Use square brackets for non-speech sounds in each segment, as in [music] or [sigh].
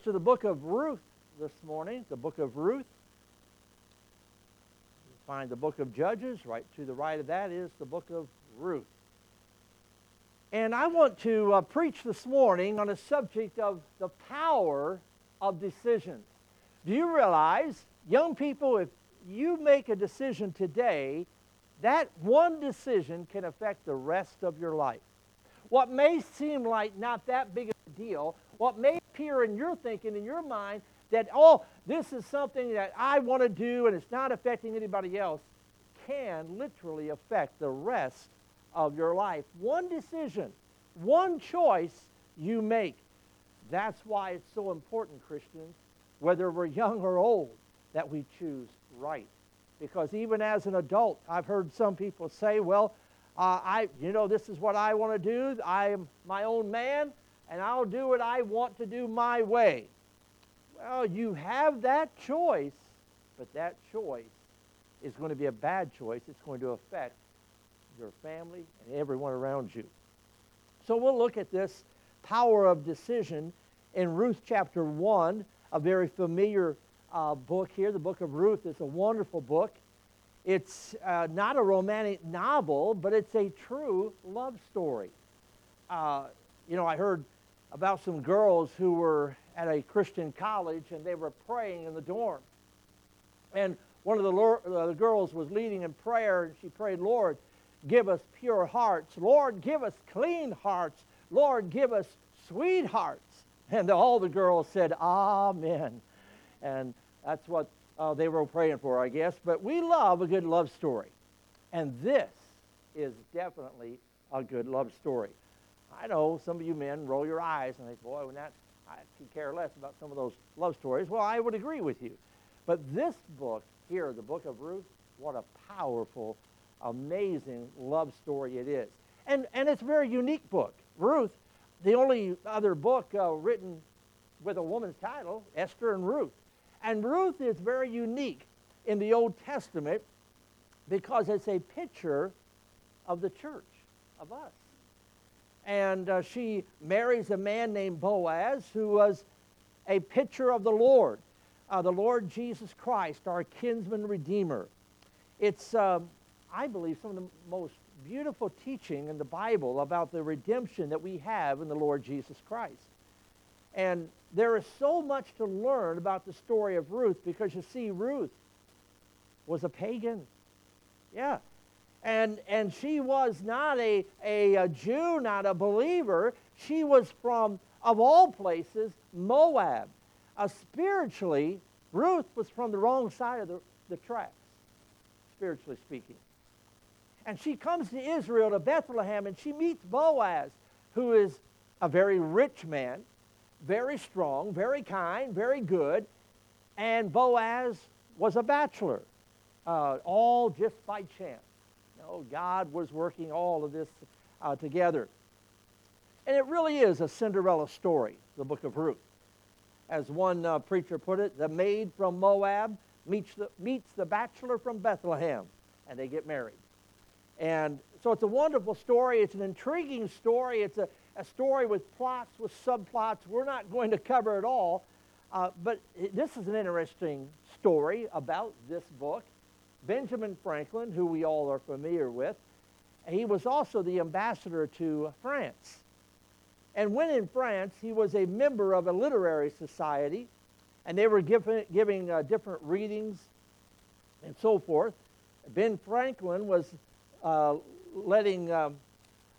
to the book of Ruth this morning, the book of Ruth. You find the book of Judges. Right to the right of that is the book of Ruth. And I want to uh, preach this morning on a subject of the power of decisions. Do you realize, young people, if you make a decision today, that one decision can affect the rest of your life. What may seem like not that big of a deal, what may appear in your thinking, in your mind, that, oh, this is something that I want to do and it's not affecting anybody else, can literally affect the rest of your life. One decision, one choice you make. That's why it's so important, Christians, whether we're young or old, that we choose right. Because even as an adult, I've heard some people say, well, uh, I, you know, this is what I want to do. I am my own man, and I'll do what I want to do my way. Well, you have that choice, but that choice is going to be a bad choice. It's going to affect your family and everyone around you. So we'll look at this power of decision in Ruth chapter 1, a very familiar uh, book here. The book of Ruth is a wonderful book. It's uh, not a romantic novel, but it's a true love story. Uh, you know, I heard about some girls who were at a Christian college and they were praying in the dorm. And one of the, uh, the girls was leading in prayer and she prayed, Lord, give us pure hearts. Lord, give us clean hearts. Lord, give us sweet hearts. And all the girls said, Amen. And that's what uh, they were praying for, I guess. But we love a good love story. And this is definitely a good love story. I know some of you men roll your eyes and think, boy, when that, I could care less about some of those love stories. Well, I would agree with you. But this book here, the book of Ruth, what a powerful, amazing love story it is. And, and it's a very unique book. Ruth, the only other book uh, written with a woman's title, Esther and Ruth. And Ruth is very unique in the Old Testament because it's a picture of the church, of us. And uh, she marries a man named Boaz who was a picture of the Lord, uh, the Lord Jesus Christ, our kinsman redeemer. It's, uh, I believe, some of the most beautiful teaching in the Bible about the redemption that we have in the Lord Jesus Christ. And there is so much to learn about the story of Ruth because you see, Ruth was a pagan. Yeah. And, and she was not a, a, a Jew, not a believer. She was from, of all places, Moab. Uh, spiritually, Ruth was from the wrong side of the, the tracks, spiritually speaking. And she comes to Israel, to Bethlehem, and she meets Boaz, who is a very rich man very strong, very kind, very good. And Boaz was a bachelor, uh, all just by chance. No, God was working all of this uh, together. And it really is a Cinderella story, the book of Ruth. As one uh, preacher put it, the maid from Moab meets the, meets the bachelor from Bethlehem, and they get married. And so it's a wonderful story. It's an intriguing story. It's a, a story with plots, with subplots. We're not going to cover it all, uh, but this is an interesting story about this book. Benjamin Franklin, who we all are familiar with, he was also the ambassador to France. And when in France, he was a member of a literary society, and they were giving, giving uh, different readings and so forth. Ben Franklin was uh, letting um,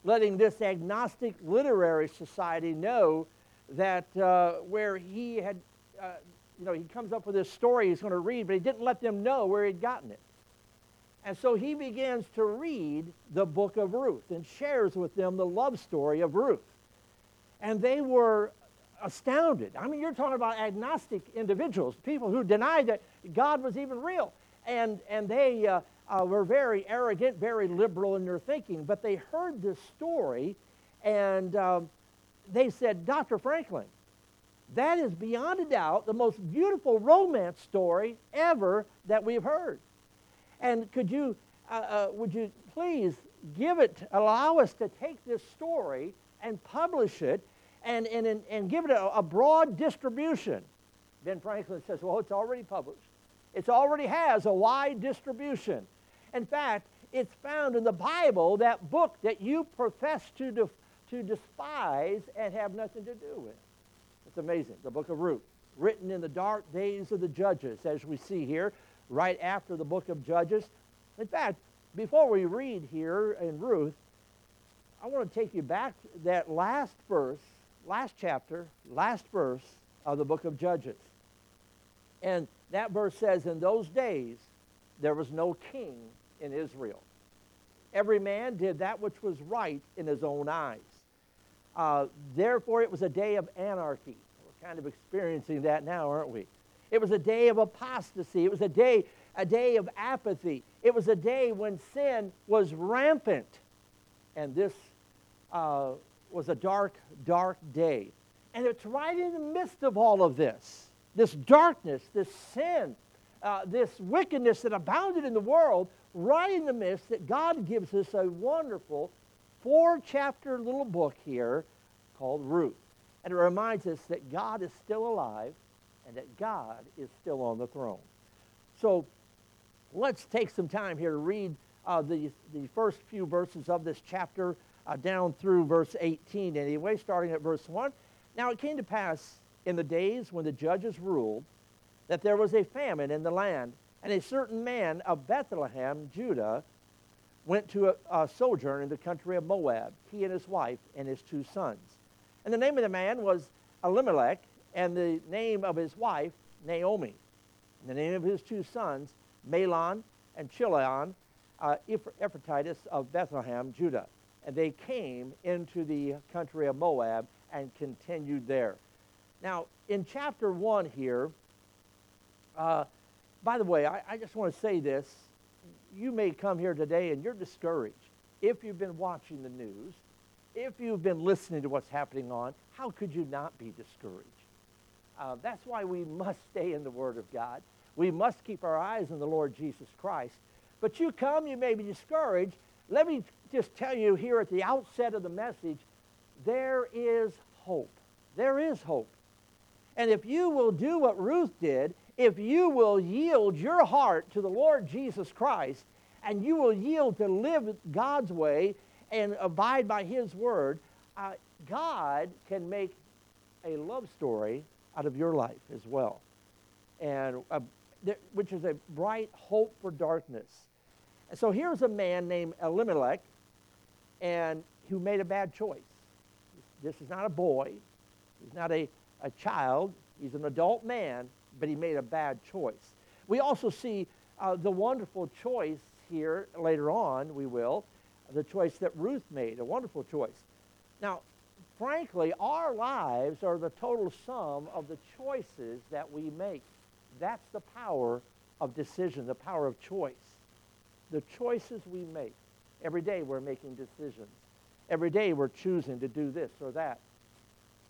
letting this agnostic literary society know that uh, where he had, uh, you know, he comes up with this story he's going to read, but he didn't let them know where he'd gotten it. And so he begins to read the book of Ruth and shares with them the love story of Ruth. And they were astounded. I mean, you're talking about agnostic individuals, people who denied that God was even real. And, and they, uh, uh, were very arrogant, very liberal in their thinking, but they heard this story and um, they said, Dr. Franklin, that is beyond a doubt the most beautiful romance story ever that we've heard. And could you, uh, uh, would you please give it, allow us to take this story and publish it and, and, and, and give it a, a broad distribution. Ben Franklin says, well, it's already published. It already has a wide distribution. In fact, it's found in the Bible, that book that you profess to, de- to despise and have nothing to do with. It's amazing. The book of Ruth, written in the dark days of the Judges, as we see here, right after the book of Judges. In fact, before we read here in Ruth, I want to take you back to that last verse, last chapter, last verse of the book of Judges. And that verse says, In those days there was no king in Israel. Every man did that which was right in his own eyes. Uh, therefore, it was a day of anarchy. We're kind of experiencing that now, aren't we? It was a day of apostasy. It was a day, a day of apathy. It was a day when sin was rampant. And this uh, was a dark, dark day. And it's right in the midst of all of this this darkness, this sin, uh, this wickedness that abounded in the world, right in the midst that God gives us a wonderful four chapter little book here called Ruth. And it reminds us that God is still alive and that God is still on the throne. So let's take some time here to read uh, the, the first few verses of this chapter uh, down through verse 18 anyway, starting at verse 1. Now it came to pass in the days when the judges ruled that there was a famine in the land, and a certain man of Bethlehem, Judah, went to a, a sojourn in the country of Moab, he and his wife and his two sons. And the name of the man was Elimelech, and the name of his wife, Naomi. And the name of his two sons, Mahlon and Chilion, uh, Ephrathites of Bethlehem, Judah and they came into the country of Moab and continued there. Now, in chapter 1 here, uh, by the way, I, I just want to say this. You may come here today and you're discouraged. If you've been watching the news, if you've been listening to what's happening on, how could you not be discouraged? Uh, that's why we must stay in the Word of God. We must keep our eyes on the Lord Jesus Christ. But you come, you may be discouraged, let me just tell you here at the outset of the message there is hope. There is hope. And if you will do what Ruth did, if you will yield your heart to the Lord Jesus Christ, and you will yield to live God's way and abide by His word, uh, God can make a love story out of your life as well, and uh, which is a bright hope for darkness so here's a man named Elimelech, and who made a bad choice. This is not a boy. He's not a, a child. He's an adult man, but he made a bad choice. We also see uh, the wonderful choice here later on, we will, the choice that Ruth made, a wonderful choice. Now, frankly, our lives are the total sum of the choices that we make. That's the power of decision, the power of choice the choices we make. Every day we're making decisions. Every day we're choosing to do this or that.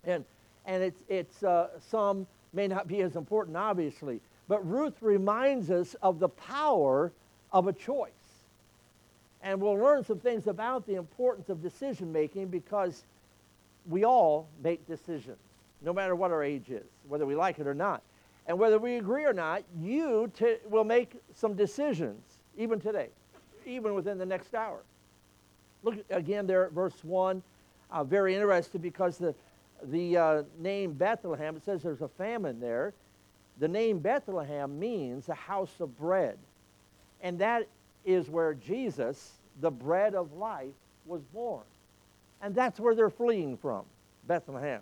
And, and it's, it's uh, some may not be as important, obviously, but Ruth reminds us of the power of a choice. And we'll learn some things about the importance of decision making because we all make decisions, no matter what our age is, whether we like it or not. And whether we agree or not, you t- will make some decisions even today, even within the next hour. Look again there at verse 1. Uh, very interesting because the, the uh, name Bethlehem, it says there's a famine there. The name Bethlehem means the house of bread. And that is where Jesus, the bread of life, was born. And that's where they're fleeing from, Bethlehem.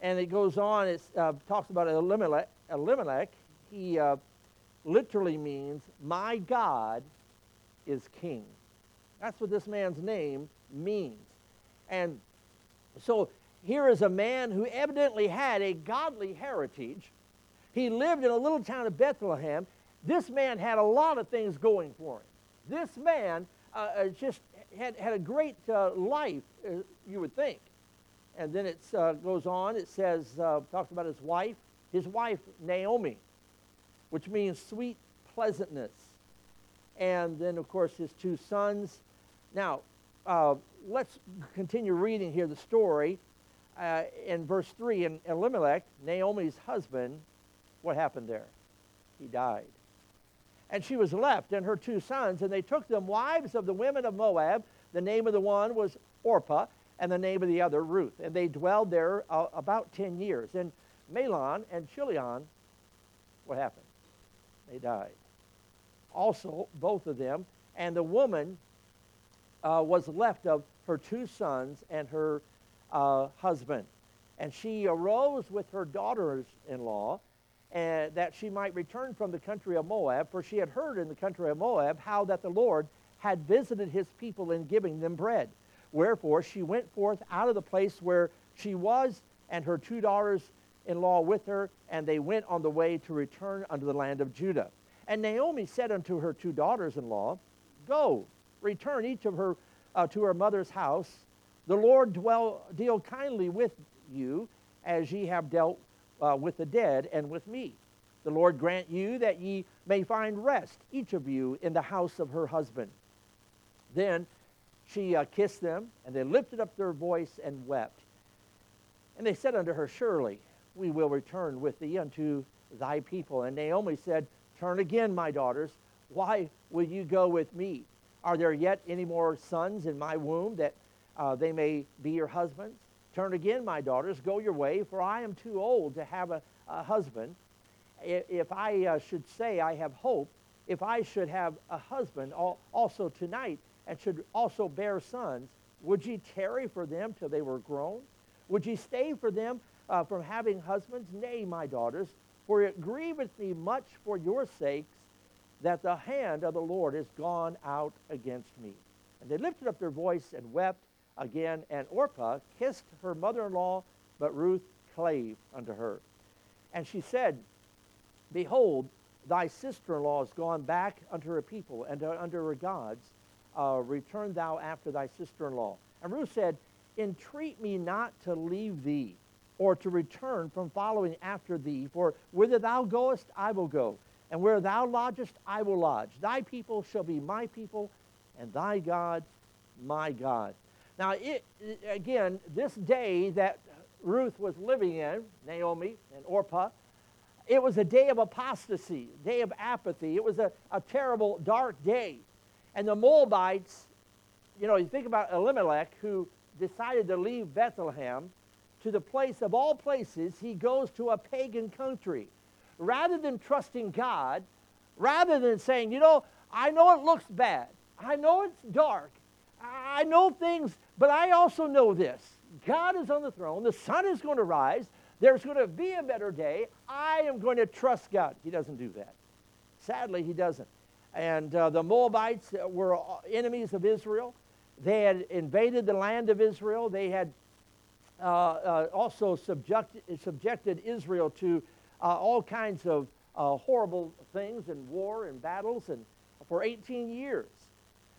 And it goes on, it uh, talks about Elimelech. Elimelech he uh, literally means, My God is king. That's what this man's name means. And so here is a man who evidently had a godly heritage. He lived in a little town of Bethlehem. This man had a lot of things going for him. This man uh, uh just had, had a great uh, life, uh, you would think. And then it uh, goes on, it says, uh, talks about his wife, his wife, Naomi which means sweet pleasantness. And then, of course, his two sons. Now, uh, let's continue reading here the story. in verse 3, in Elimelech, Naomi's husband, what happened there? He died. And she was left and her two sons, and they took them wives of the women of Moab. The name of the one was Orpah, and the name of the other Ruth. And they dwelled there uh, about 10 years. And Mahlon and Chilion, what happened? They died. Also, both of them. And the woman uh, was left of her two sons and her uh, husband. And she arose with her daughters in law and that she might return from the country of Moab, for she had heard in the country of Moab how that the Lord had visited his people in giving them bread. Wherefore she went forth out of the place where she was, and her two daughters in law with her, and they went on the way to return unto the land of Judah. And Naomi said unto her two daughters in law, Go, return each of her uh, to her mother's house. The Lord dwell, deal kindly with you as ye have dealt uh, with the dead and with me. The Lord grant you that ye may find rest, each of you, in the house of her husband. Then she uh, kissed them, and they lifted up their voice and wept. And they said unto her, Surely we will return with thee unto thy people. And Naomi said, Turn again, my daughters. Why will you go with me? Are there yet any more sons in my womb that uh, they may be your husbands? Turn again, my daughters, go your way, for I am too old to have a, a husband. If I uh, should say I have hope, if I should have a husband also tonight and should also bear sons, would ye tarry for them till they were grown? Would ye stay for them uh, from having husbands? Nay, my daughters, for it grieveth me much for your sakes that the hand of the Lord is gone out against me. And they lifted up their voice and wept again, and Orpah kissed her mother in law, but Ruth clave unto her. And she said, Behold, thy sister in law is gone back unto her people and unto her gods. Uh, return thou after thy sister in law. And Ruth said, Entreat me not to leave thee or to return from following after thee, for whither thou goest, I will go, and where thou lodgest, I will lodge. Thy people shall be my people, and thy God, my God. Now, it, again, this day that Ruth was living in, Naomi and Orpah, it was a day of apostasy, day of apathy. It was a, a terrible, dark day. And the Moabites, you know, you think about Elimelech, who decided to leave Bethlehem to the place of all places, he goes to a pagan country. Rather than trusting God, rather than saying, you know, I know it looks bad, I know it's dark, I know things, but I also know this God is on the throne, the sun is going to rise, there's going to be a better day. I am going to trust God. He doesn't do that. Sadly, he doesn't. And uh, the Moabites were enemies of Israel. They had invaded the land of Israel. They had uh, uh, also subject, subjected Israel to uh, all kinds of uh, horrible things and war and battles and for 18 years.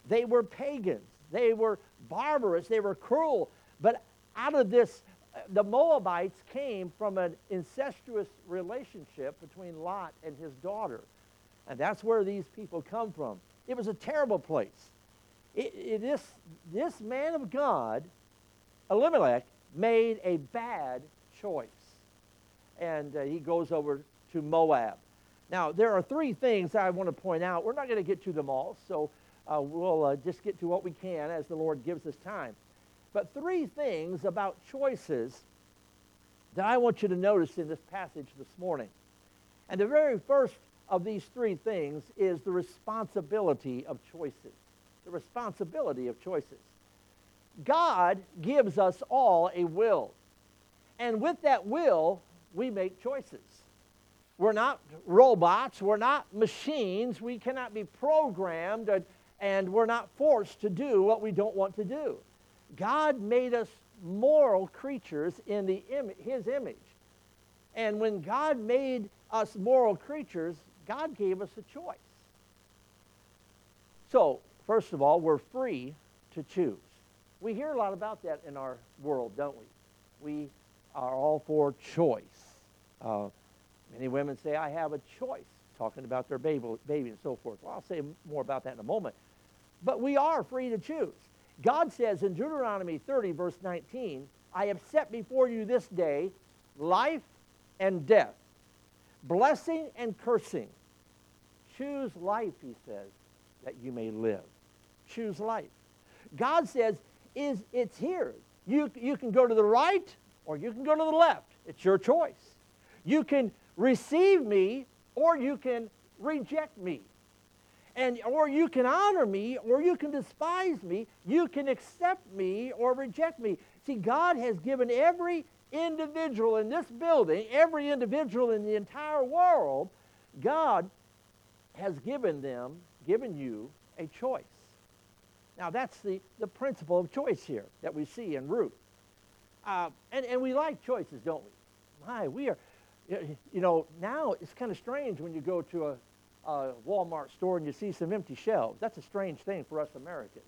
They were pagans. They were barbarous. They were cruel. But out of this, the Moabites came from an incestuous relationship between Lot and his daughter. And that's where these people come from. It was a terrible place. It, it, this, this man of God, Elimelech, made a bad choice. And uh, he goes over to Moab. Now, there are three things I want to point out. We're not going to get to them all, so uh, we'll uh, just get to what we can as the Lord gives us time. But three things about choices that I want you to notice in this passage this morning. And the very first of these three things is the responsibility of choices. The responsibility of choices. God gives us all a will. And with that will, we make choices. We're not robots. We're not machines. We cannot be programmed and we're not forced to do what we don't want to do. God made us moral creatures in the Im- his image. And when God made us moral creatures, God gave us a choice. So, first of all, we're free to choose. We hear a lot about that in our world, don't we? We are all for choice. Uh, many women say, I have a choice, talking about their baby, baby and so forth. Well, I'll say more about that in a moment. But we are free to choose. God says in Deuteronomy 30, verse 19, I have set before you this day life and death, blessing and cursing. Choose life, he says, that you may live. Choose life. God says, is it's here. You, you can go to the right or you can go to the left. It's your choice. You can receive me or you can reject me. And or you can honor me or you can despise me. You can accept me or reject me. See, God has given every individual in this building, every individual in the entire world, God has given them, given you a choice. Now, that's the, the principle of choice here that we see in Ruth. Uh, and, and we like choices, don't we? My, we are, you know, now it's kind of strange when you go to a, a Walmart store and you see some empty shelves. That's a strange thing for us Americans.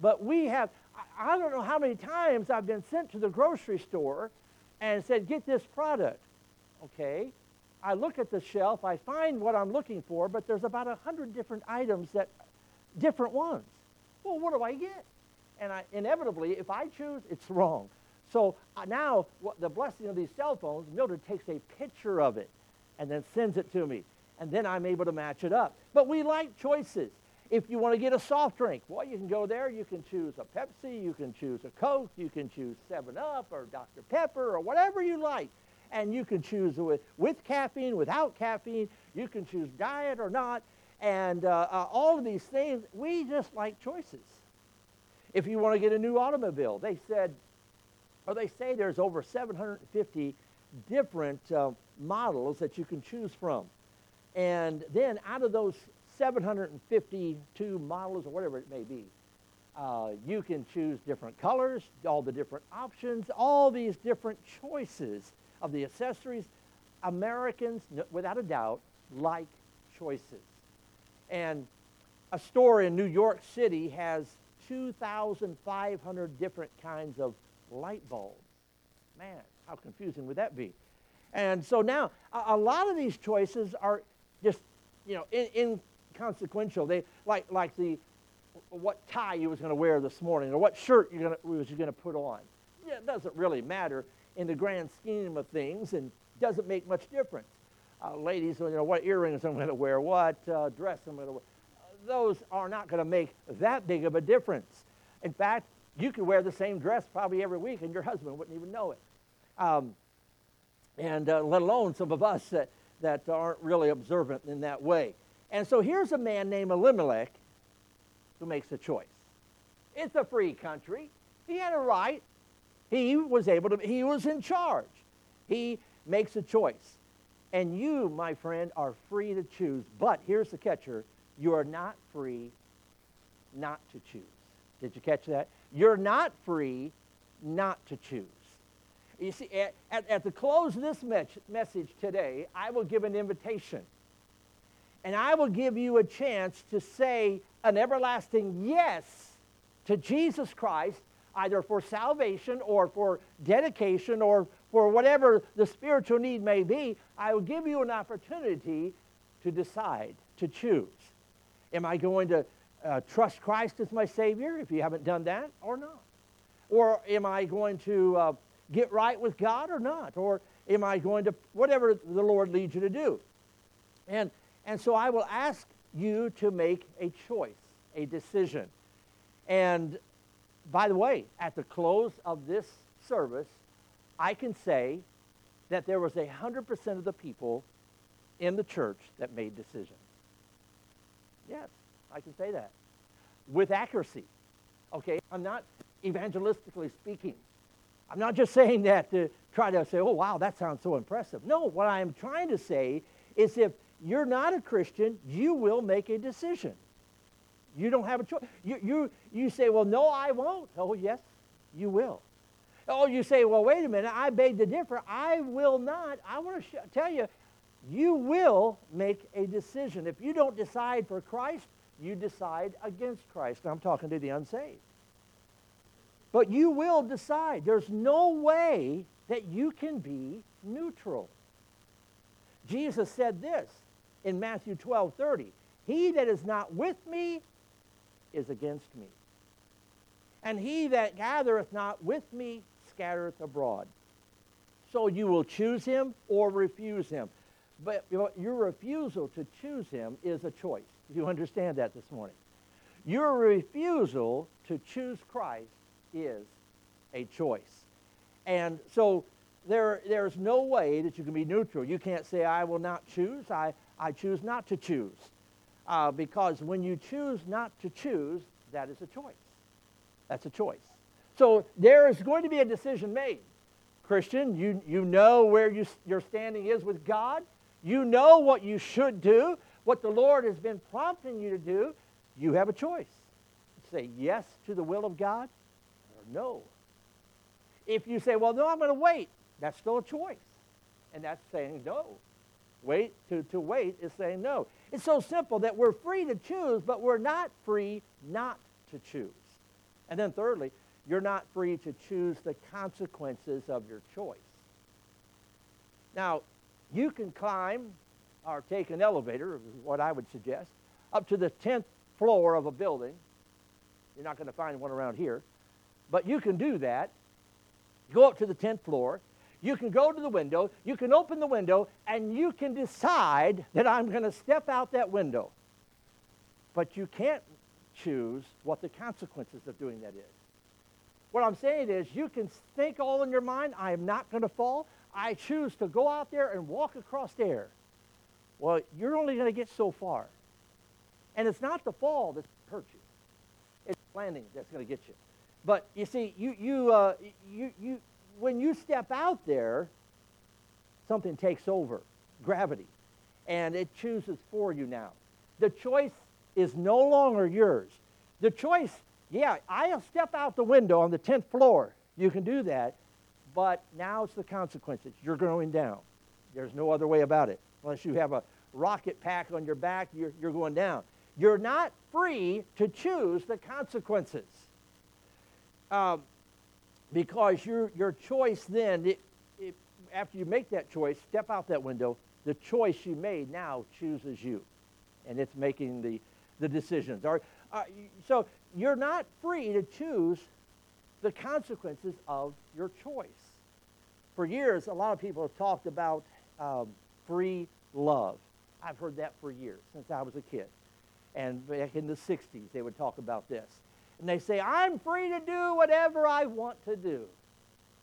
But we have, I, don't know how many times I've been sent to the grocery store and said, get this product. Okay. I look at the shelf, I find what I'm looking for, but there's about a hundred different items that, different ones. Well, what do I get? And I, inevitably, if I choose, it's wrong. So uh, now, the blessing of these cell phones, Mildred takes a picture of it and then sends it to me. And then I'm able to match it up. But we like choices. If you want to get a soft drink, well, you can go there. You can choose a Pepsi, you can choose a Coke, you can choose 7 Up or Dr. Pepper or whatever you like. And you can choose with, with caffeine, without caffeine. You can choose diet or not. And uh, uh, all of these things, we just like choices. If you want to get a new automobile, they said, or they say there's over 750 different uh, models that you can choose from. And then out of those 752 models or whatever it may be. Uh, you can choose different colors, all the different options, all these different choices of the accessories. Americans, without a doubt, like choices. And a store in New York City has 2,500 different kinds of light bulbs. Man, how confusing would that be? And so now, a, a lot of these choices are just, you know, in, inconsequential. They like like the what tie you was going to wear this morning or what shirt you're going was you going to put on. Yeah, it doesn't really matter in the grand scheme of things and doesn't make much difference. Uh, ladies, you know, what earrings I'm going to wear, what uh, dress I'm going to wear. those are not going to make that big of a difference. In fact, you could wear the same dress probably every week and your husband wouldn't even know it. Um, and uh, let alone some of us that, that aren't really observant in that way. And so here's a man named Elimelech who makes a choice. It's a free country. He had a right. He was able to, he was in charge. He makes a choice. And you, my friend, are free to choose. But here's the catcher you are not free not to choose. Did you catch that? You're not free not to choose. You see, at, at, at the close of this me- message today, I will give an invitation and I will give you a chance to say an everlasting yes to Jesus Christ, either for salvation or for dedication or for whatever the spiritual need may be. I will give you an opportunity to decide, to choose. Am I going to uh, trust Christ as my Savior if you haven't done that or not? Or am I going to uh, get right with God or not? Or am I going to, whatever the Lord leads you to do? And and so I will ask you to make a choice, a decision. And by the way, at the close of this service, I can say that there was a 100% of the people in the church that made decisions. Yes, I can say that with accuracy. Okay, I'm not evangelistically speaking. I'm not just [laughs] saying that to try to say, oh, wow, that sounds so impressive. No, what I am trying to say is if you're not a Christian, you will make a decision. You don't have a choice. You, you, you say, well, no, I won't. Oh, yes, you will. Oh, you say, well, wait a minute, I beg to differ. I will not. I want to sh- tell you, you will make a decision. If you don't decide for Christ, you decide against Christ. I'm talking to the unsaved. But you will decide. There's no way that you can be neutral. Jesus said this in Matthew 12 30. He that is not with me is against me. And he that gathereth not with me scattereth abroad. So you will choose him or refuse him. But your refusal to choose him is a choice. You understand that this morning. Your refusal to choose Christ is a choice. And so there, there's no way that you can be neutral. You can't say, I will not choose. I, I choose not to choose. Uh, because when you choose not to choose, that is a choice. That's a choice. So there is going to be a decision made. Christian, you, you know where you, your standing is with God. You know what you should do, what the Lord has been prompting you to do. You have a choice. Say yes to the will of God no. If you say, well, no, I'm going to wait, that's still a choice. And that's saying no. Wait to, to wait is saying no. It's so simple that we're free to choose, but we're not free not to choose. And then thirdly, you're not free to choose the consequences of your choice. Now, you can climb or take an elevator, what I would suggest, up to the 10th floor of a building. You're not going to find one around here. But you can do that. Go up to the 10th floor. You can go to the window. You can open the window, and you can decide that I'm going to step out that window. But you can't choose what the consequences of doing that is. What I'm saying is, you can think all in your mind, I am not going to fall. I choose to go out there and walk across the air. Well, you're only going to get so far. And it's not the fall that's hurt you. It's landing that's going to get you. But you see, you, you, uh, you, you, when you step out there, something takes over, gravity, and it chooses for you now. The choice is no longer yours. The choice yeah, I'll step out the window on the 10th floor. You can do that. But now it's the consequences. You're going down. There's no other way about it. Unless you have a rocket pack on your back, you're, you're going down. You're not free to choose the consequences. Um, because your, your choice then, it, it, after you make that choice, step out that window, the choice you made now chooses you. And it's making the, the decisions. Or, uh, so you're not free to choose the consequences of your choice. For years, a lot of people have talked about um, free love. I've heard that for years, since I was a kid. And back in the 60s, they would talk about this. And they say, I'm free to do whatever I want to do.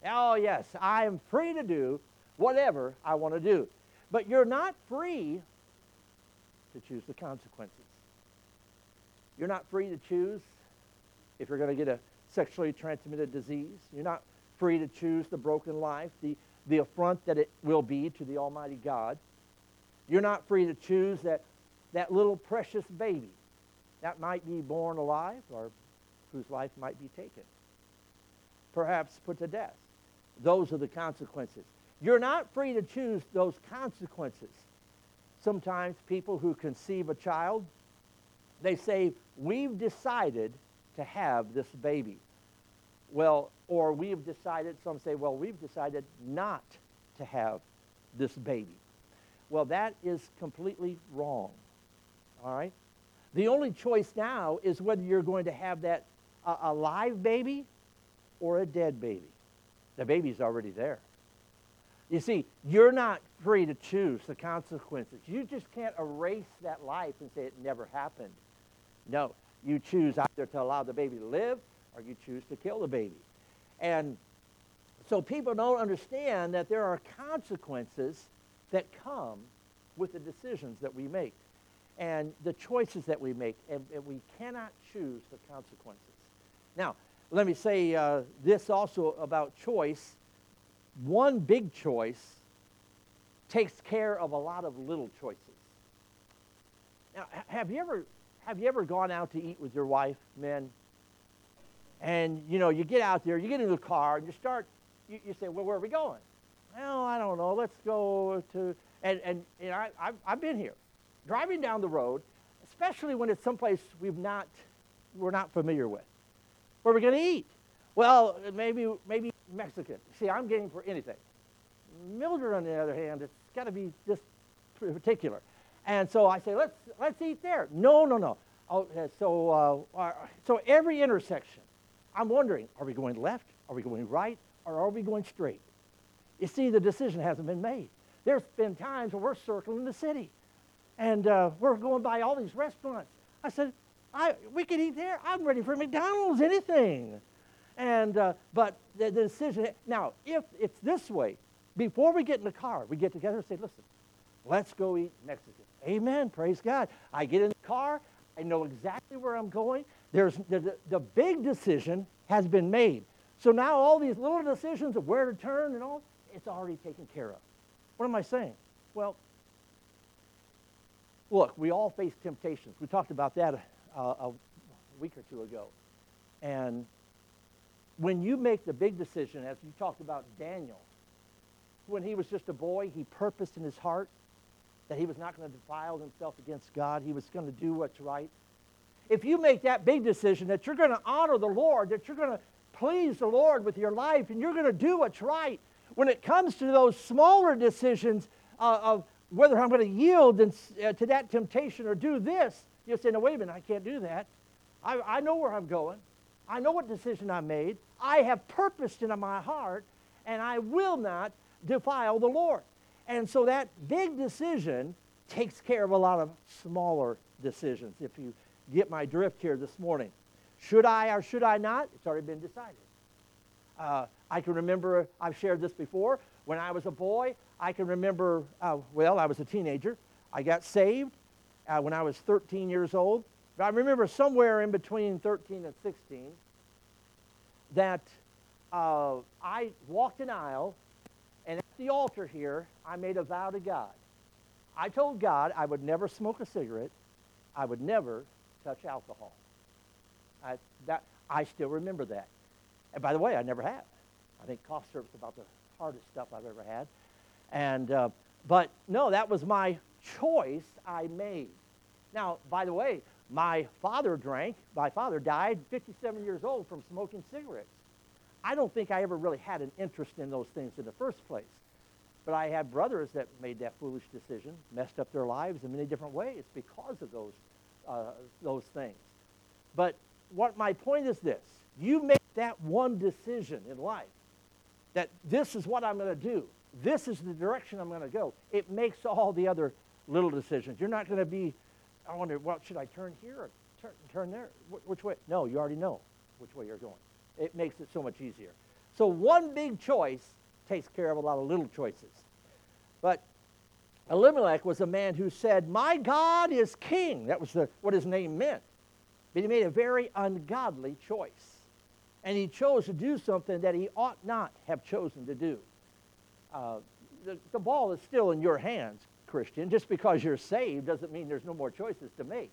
Oh, yes, I am free to do whatever I want to do. But you're not free to choose the consequences. You're not free to choose if you're going to get a sexually transmitted disease. You're not free to choose the broken life, the, the affront that it will be to the Almighty God. You're not free to choose that, that little precious baby that might be born alive or whose life might be taken, perhaps put to death. Those are the consequences. You're not free to choose those consequences. Sometimes people who conceive a child, they say, We've decided to have this baby. Well, or we've decided, some say, well, we've decided not to have this baby. Well, that is completely wrong. All right? The only choice now is whether you're going to have that uh, a live baby or a dead baby. The baby's already there. You see, you're not free to choose the consequences. You just can't erase that life and say it never happened. No, you choose either to allow the baby to live or you choose to kill the baby. And so people don't understand that there are consequences that come with the decisions that we make and the choices that we make, and, and we cannot choose the consequences. Now, let me say uh, this also about choice. One big choice takes care of a lot of little choices. Now, have you ever have you ever gone out to eat with your wife, men? And, you know, you get out there, you get in the car, and you start, you, you say, well, where are we going? Well, I don't know. Let's go to, and, and, and I, I've, I've been here. Driving down the road, especially when it's someplace we've not, we're not familiar with. Where are we going to eat? Well, maybe, maybe Mexican. See, I'm getting for anything. Mildred, on the other hand, it's got to be just particular. And so I say, let's, let's eat there. No, no, no. Oh, so, uh, so every intersection, I'm wondering, are we going left? Are we going right? or are we going straight? You see, the decision hasn't been made. There's been times where we're circling the city and uh, we're going by all these restaurants. I said, I, we can eat there. I'm ready for McDonald's, anything. And, uh, but the, the decision, now, if it's this way, before we get in the car, we get together and say, listen, let's go eat Mexican. Amen, praise God. I get in the car, I know exactly where I'm going. There's, the, the, the big decision has been made. So now all these little decisions of where to turn and all, it's already taken care of. What am I saying? Well, look, we all face temptations. We talked about that a, a week or two ago. And when you make the big decision, as you talked about Daniel, when he was just a boy, he purposed in his heart that he was not going to defile himself against God. He was going to do what's right. If you make that big decision that you're going to honor the Lord, that you're going to please the Lord with your life, and you're going to do what's right, when it comes to those smaller decisions uh, of whether I'm going to yield uh, to that temptation or do this, you say, no, wait a minute, I can't do that. I, I know where I'm going. I know what decision I made. I have purposed in my heart, and I will not defile the Lord. And so that big decision takes care of a lot of smaller decisions, if you get my drift here this morning. Should I or should I not? It's already been decided. Uh, I can remember, I've shared this before, when I was a boy, I can remember, uh, well, I was a teenager. I got saved uh, when I was 13 years old. I remember somewhere in between 13 and 16 that uh, I walked an aisle, and at the altar here, I made a vow to God. I told God I would never smoke a cigarette, I would never touch alcohol. I, that, I still remember that. And by the way, I never have. I think cough syrup's about the hardest stuff I've ever had. And, uh, but no, that was my choice I made. Now, by the way, my father drank. My father died 57 years old from smoking cigarettes. I don't think I ever really had an interest in those things in the first place. But I had brothers that made that foolish decision, messed up their lives in many different ways because of those, uh, those things. But what my point is this you make that one decision in life that this is what I'm going to do, this is the direction I'm going to go, it makes all the other little decisions. You're not going to be, I wonder, well, should I turn here or turn, turn there? Wh- which way? No, you already know which way you're going. It makes it so much easier. So one big choice takes care of a lot of little choices. But Elimelech was a man who said, My God is king. That was the, what his name meant. But he made a very ungodly choice. And he chose to do something that he ought not have chosen to do. Uh, the, the ball is still in your hands, Christian. Just because you're saved doesn't mean there's no more choices to make.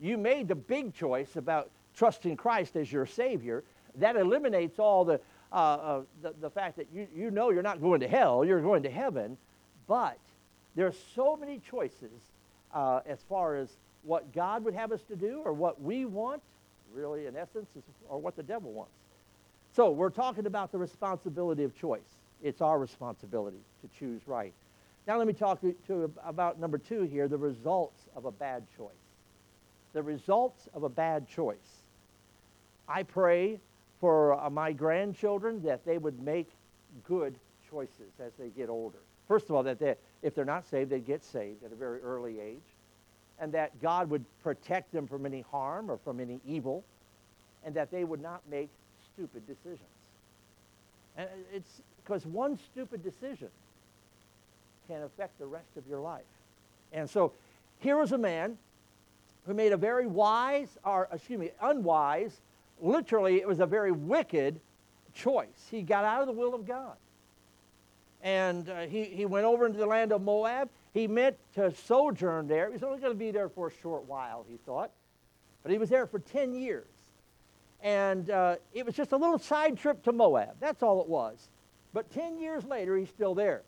You made the big choice about trusting Christ as your Savior. That eliminates all the, uh, uh, the, the fact that you, you know you're not going to hell, you're going to heaven. But there are so many choices uh, as far as what God would have us to do or what we want, really, in essence, is, or what the devil wants. So we're talking about the responsibility of choice. It's our responsibility to choose right. Now let me talk to, about number two here, the results of a bad choice. The results of a bad choice. I pray for uh, my grandchildren that they would make good choices as they get older. First of all, that they, if they're not saved, they get saved at a very early age and that God would protect them from any harm or from any evil, and that they would not make stupid decisions. And it's because one stupid decision can affect the rest of your life. And so here was a man who made a very wise, or excuse me, unwise, literally, it was a very wicked choice. He got out of the will of God. And uh, he, he went over into the land of Moab he meant to sojourn there. He was only going to be there for a short while, he thought. But he was there for 10 years. And uh, it was just a little side trip to Moab. That's all it was. But 10 years later, he's still there.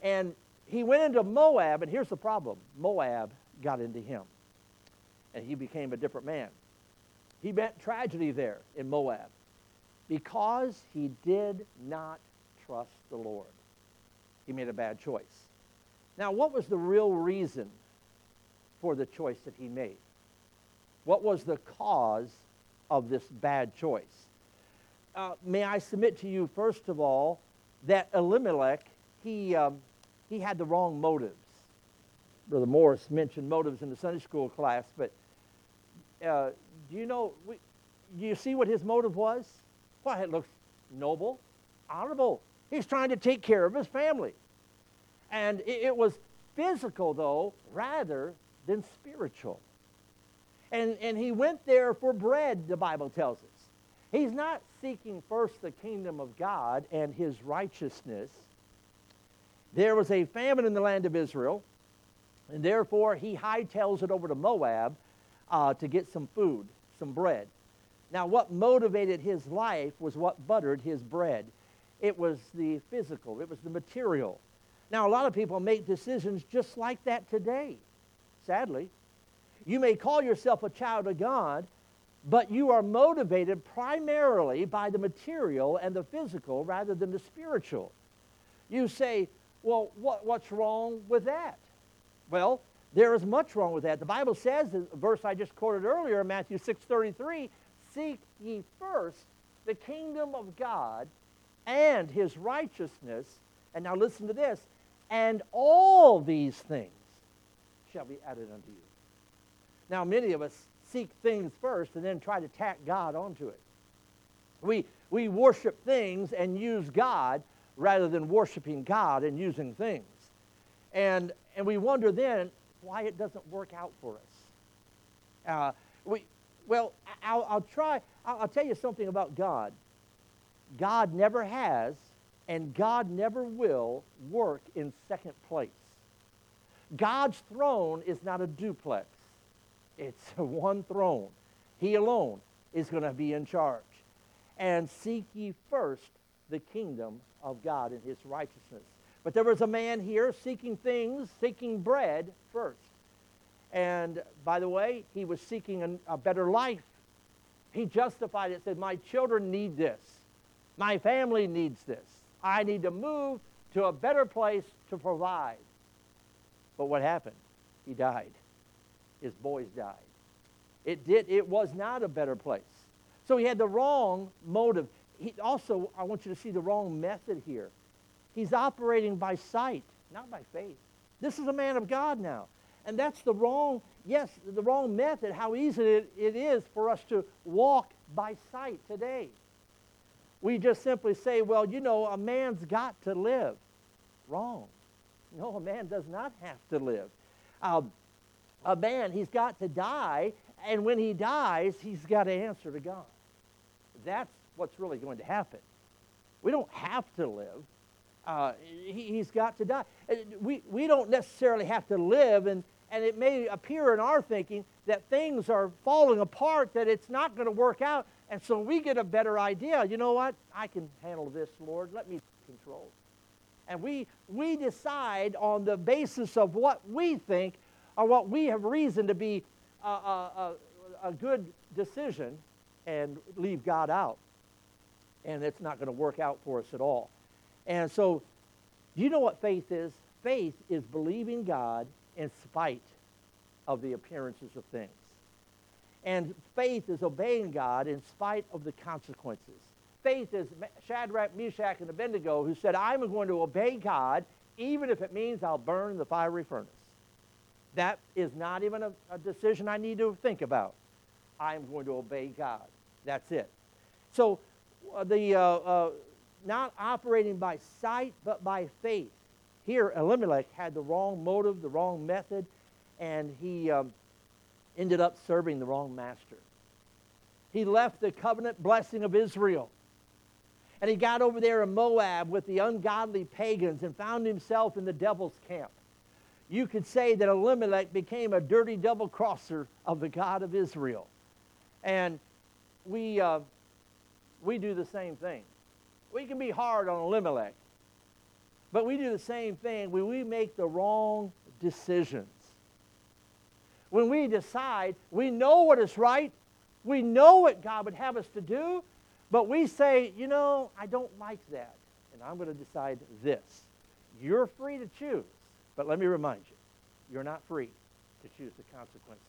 And he went into Moab, and here's the problem Moab got into him. And he became a different man. He met tragedy there in Moab because he did not trust the Lord. He made a bad choice. Now, what was the real reason for the choice that he made? What was the cause of this bad choice? uh, may I submit to you, first of all, that Elimelech, he, um, he had the wrong motives. Brother Morris mentioned motives in the Sunday school class, but uh, do you know, we, do you see what his motive was? Well, it looks noble, honorable. He's trying to take care of his family. And it, it was physical, though, rather than spiritual. And, and he went there for bread, the Bible tells us. He's not seeking first the kingdom of God and his righteousness. There was a famine in the land of Israel, and therefore he hightails it over to Moab uh, to get some food, some bread. Now, what motivated his life was what buttered his bread. It was the physical, it was the material. Now, a lot of people make decisions just like that today, sadly. You may call yourself a child of God, but you are motivated primarily by the material and the physical rather than the spiritual. You say, well, what, what's wrong with that? Well, there is much wrong with that. The Bible says, the verse I just quoted earlier, Matthew 6.33, Seek ye first the kingdom of God and his righteousness. And now listen to this. And all these things shall be added unto you. Now, many of us seek things first and then try to tack God onto it. We, we worship things and use God rather than worshiping God and using things. And, and we wonder then, why it doesn't work out for us. Uh, we, well, I'll, I'll try, I'll, I'll tell you something about God. God never has and God never will work in second place. God's throne is not a duplex. It's [laughs] one throne. He alone is going to be in charge. And seek ye first the kingdom of God and his righteousness. But there was a man here seeking things, seeking bread first. And by the way, he was seeking a, a better life. He justified it, said, My children need this. My family needs this. I need to move to a better place to provide. But what happened? He died. His boys died. It did it was not a better place. So he had the wrong motive. He also I want you to see the wrong method here. He's operating by sight, not by faith. This is a man of God now. And that's the wrong, yes, the wrong method, how easy it, it is for us to walk by sight today. We just simply say, well, you know, a man's got to live. Wrong. No, a man does not have to live. Uh, a man, he's got to die, and when he dies, he's got to answer to God. That's what's really going to happen. We don't have to live. Uh, he, has got to die. Uh, we, we don't necessarily have to live, and, and it may appear in our thinking that things are falling apart, that it's not going to work out. And so we get a better idea. You know what? I can handle this, Lord. Let me control. And we, we decide on the basis of what we think or what we have reason to be a, a, a, a good decision and leave God out. And it's not going to work out for us at all. And so, do you know what faith is? Faith is believing God in spite of the appearances of things. And faith is obeying God in spite of the consequences. Faith is Shadrach, Meshach, and Abednego who said, I'm going to obey God even if it means I'll burn in the fiery furnace. That is not even a, a decision I need to think about. I'm going to obey God. That's it. So the uh, uh, not operating by sight but by faith. Here, Elimelech had the wrong motive, the wrong method, and he um, ended up serving the wrong master. He left the covenant blessing of Israel. And he got over there in Moab with the ungodly pagans and found himself in the devil's camp. You could say that Elimelech became a dirty double crosser of the God of Israel. And we, uh, we do the same thing. We can be hard on Elimelech, but we do the same thing when we make the wrong decisions. When we decide, we know what is right, we know what God would have us to do, but we say, you know, I don't like that, and I'm going to decide this. You're free to choose, but let me remind you, you're not free to choose the consequences.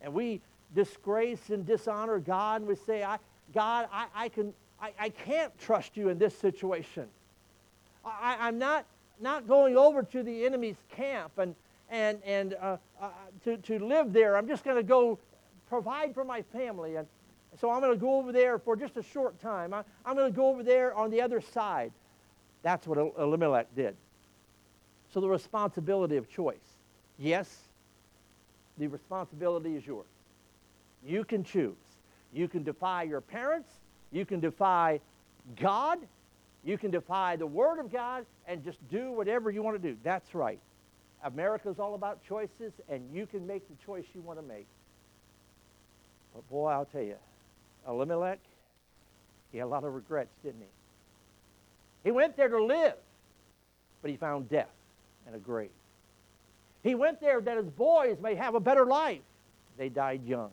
And we disgrace and dishonor God, and we say, I, God, I, I, can, I, I can't trust you in this situation. I, I'm not, not going over to the enemy's camp and, and, and uh, uh, to, to live there. I'm just going to go provide for my family. And so I'm going to go over there for just a short time. I, I'm going to go over there on the other side. That's what Elimelech did. So the responsibility of choice. Yes, the responsibility is yours. You can choose. You can defy your parents. You can defy God. You can defy the Word of God and just do whatever you want to do. That's right. America's all about choices, and you can make the choice you want to make. But boy, I'll tell you, Elimelech, he had a lot of regrets, didn't he? He went there to live, but he found death and a grave. He went there that his boys may have a better life. They died young.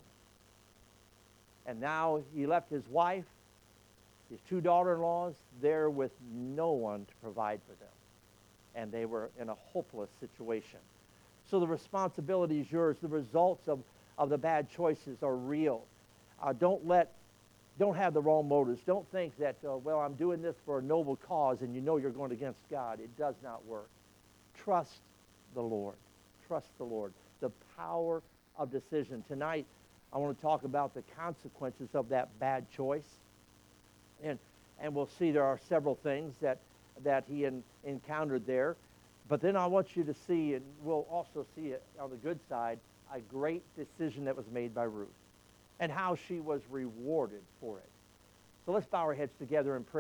And now he left his wife, his two daughter in laws, there with no one to provide for them. And they were in a hopeless situation. So the responsibility is yours. The results of, of the bad choices are real. Uh, don't let don't have the wrong motives. Don't think that, uh, well, I'm doing this for a noble cause and you know you're going against God. It does not work. Trust the Lord. Trust the Lord. The power of decision. Tonight, I want to talk about the consequences of that bad choice. And, and we'll see there are several things that, that he in, encountered there. But then I want you to see, and we'll also see it on the good side, a great decision that was made by Ruth and how she was rewarded for it. So let's bow our heads together in prayer.